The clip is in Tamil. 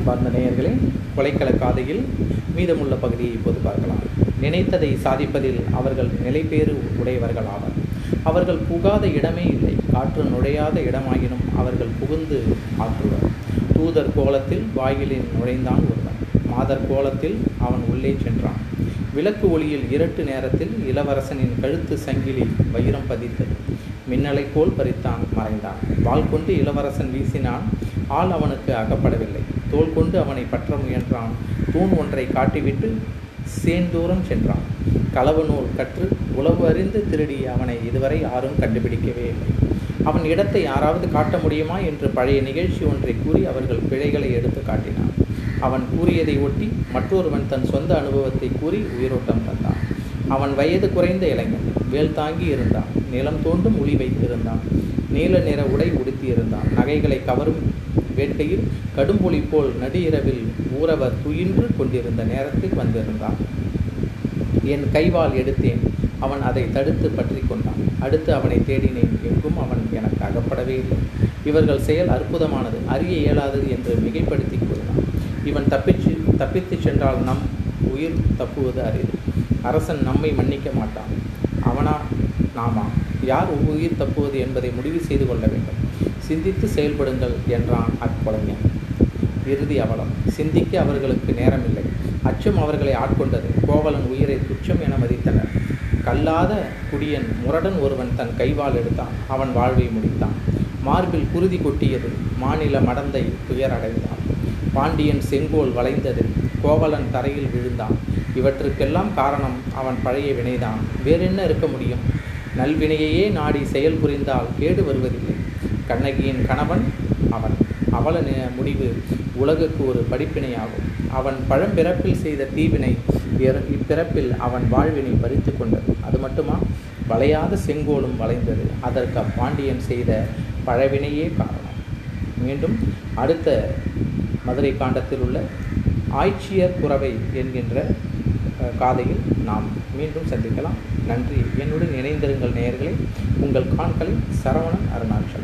அன்பார்ந்த நேயர்களே கொலைக்கள காதையில் மீதமுள்ள பகுதியை இப்போது பார்க்கலாம். நினைத்ததை சாதிப்பதில் அவர்கள் நிலைபேறு உடையவர்கள் ஆவர். அவர்கள் புகாத இடமே இல்லை. காற்று நுழையாத இடமாயினும் அவர்கள் புகுந்து ஆற்றுவர். தூதர் கோலத்தில் வாயிலில் நுழைந்தான் ஒருவன். மாதர் கோலத்தில் அவன் உள்ளே சென்றான். விளக்கு ஒளியில் இரட்டு நேரத்தில் இளவரசனின் கழுத்து சங்கிலி வைரம் பதித்தது. மின்னலை போல் பறித்தான் மறைந்தான். வாள் கொண்டு இளவரசன் வீசினான். ஆள் அவனுக்கு அகப்படவில்லை. தோல் கொண்டு அவனை பற்ற முயன்றான். தூண் ஒன்றை காட்டிவிட்டு சேந்தூரம் சென்றான். களவு நூல் கற்று உளவு அறிந்து திருடிய அவனை இதுவரை யாரும் கண்டுபிடிக்கவே இல்லை. அவன் இடத்தை யாராவது காட்ட முடியுமா என்று பழைய நிகழ்ச்சி ஒன்றை கூறி அவர்கள் பிழைகளை எடுத்து காட்டினான். அவன் கூறியதை ஒட்டி மற்றொருவன் தன் சொந்த அனுபவத்தை கூறி உயிரோட்டம் தந்தான். அவன் வயது குறைந்த இளைஞன். வேல் தாங்கி இருந்தான். நிலம் தோண்டும் ஒளி வைத்திருந்தான். நீல நிற உடை உடுத்தியிருந்தான். நகைகளை கவரும் வேட்டையில் கடும்பொலி போல் நடுஇரவில் ஊரவர் துயின்று கொண்டிருந்த நேரத்தில் வந்திருந்தான். என் கைவால் எடுத்தேன். அவன் அதை தடுத்து பற்றி கொண்டான். அடுத்து அவனை தேடினேன். எங்கும் அவன் எனக்கு அகப்படவே இல்லை. இவர்கள் செயல் அற்புதமானது. அறிய இயலாதது என்று மிகைப்படுத்தி கூறினான். இவன் தப்பிச்சு தப்பித்து சென்றால் நம் உயிர் தப்புவது அரிது. அரசன் நம்மை மன்னிக்க மாட்டான். அவனா நாமா? யார் உயிர் தப்புவது என்பதை முடிவு செய்து கொள்ள வேண்டும். சிந்தித்து செயல்படுங்கள் என்றான் அக்கொலைஞன். இறுதி அவலம். சிந்திக்க அவர்களுக்கு நேரமில்லை. அச்சம் அவர்களை ஆட்கொண்டது. கோவலன் உயிரை துச்சம் என மதித்தனர். கல்லாத குடியன் முரடன் ஒருவன் தன் கைவால் எடுத்தான். அவன் வாழ்வை முடித்தான். மார்பில் குருதி கொட்டியது. மாநில மடந்தை துயரடைந்தான். பாண்டியன் செங்கோல் வளைந்தது. கோவலன் தரையில் விழுந்தான். இவற்றுக்கெல்லாம் காரணம் அவன் பழைய வினைதான். வேறென்ன இருக்க முடியும்? நல்வினையையே நாடி செயல் புரிந்தால் கேடு வருவதில்லை. கண்ணகியின் கணவன் அவன். அவள முடிவு உலகுக்கு ஒரு படிப்பினையாகும். அவன் பழம்பிறப்பில் செய்த தீவினை இப்பிறப்பில் அவன் வாழ்வினை பறித்து கொண்டது. அது மட்டுமா? வளையாத செங்கோலும் வளைந்தது. அதற்கு அப்பாண்டியன் செய்த பழவினையே காரணம். மீண்டும் அடுத்த மதுரை காண்டத்தில் உள்ள ஆய்ச்சியர் குறவை என்கின்ற காதையில் நாம் மீண்டும் சந்திக்கலாம். நன்றி. என்னுடன் இணைந்திருங்கள் நேயர்களே. உங்கள் காண்களில் சரவணன் அருணாச்சலம்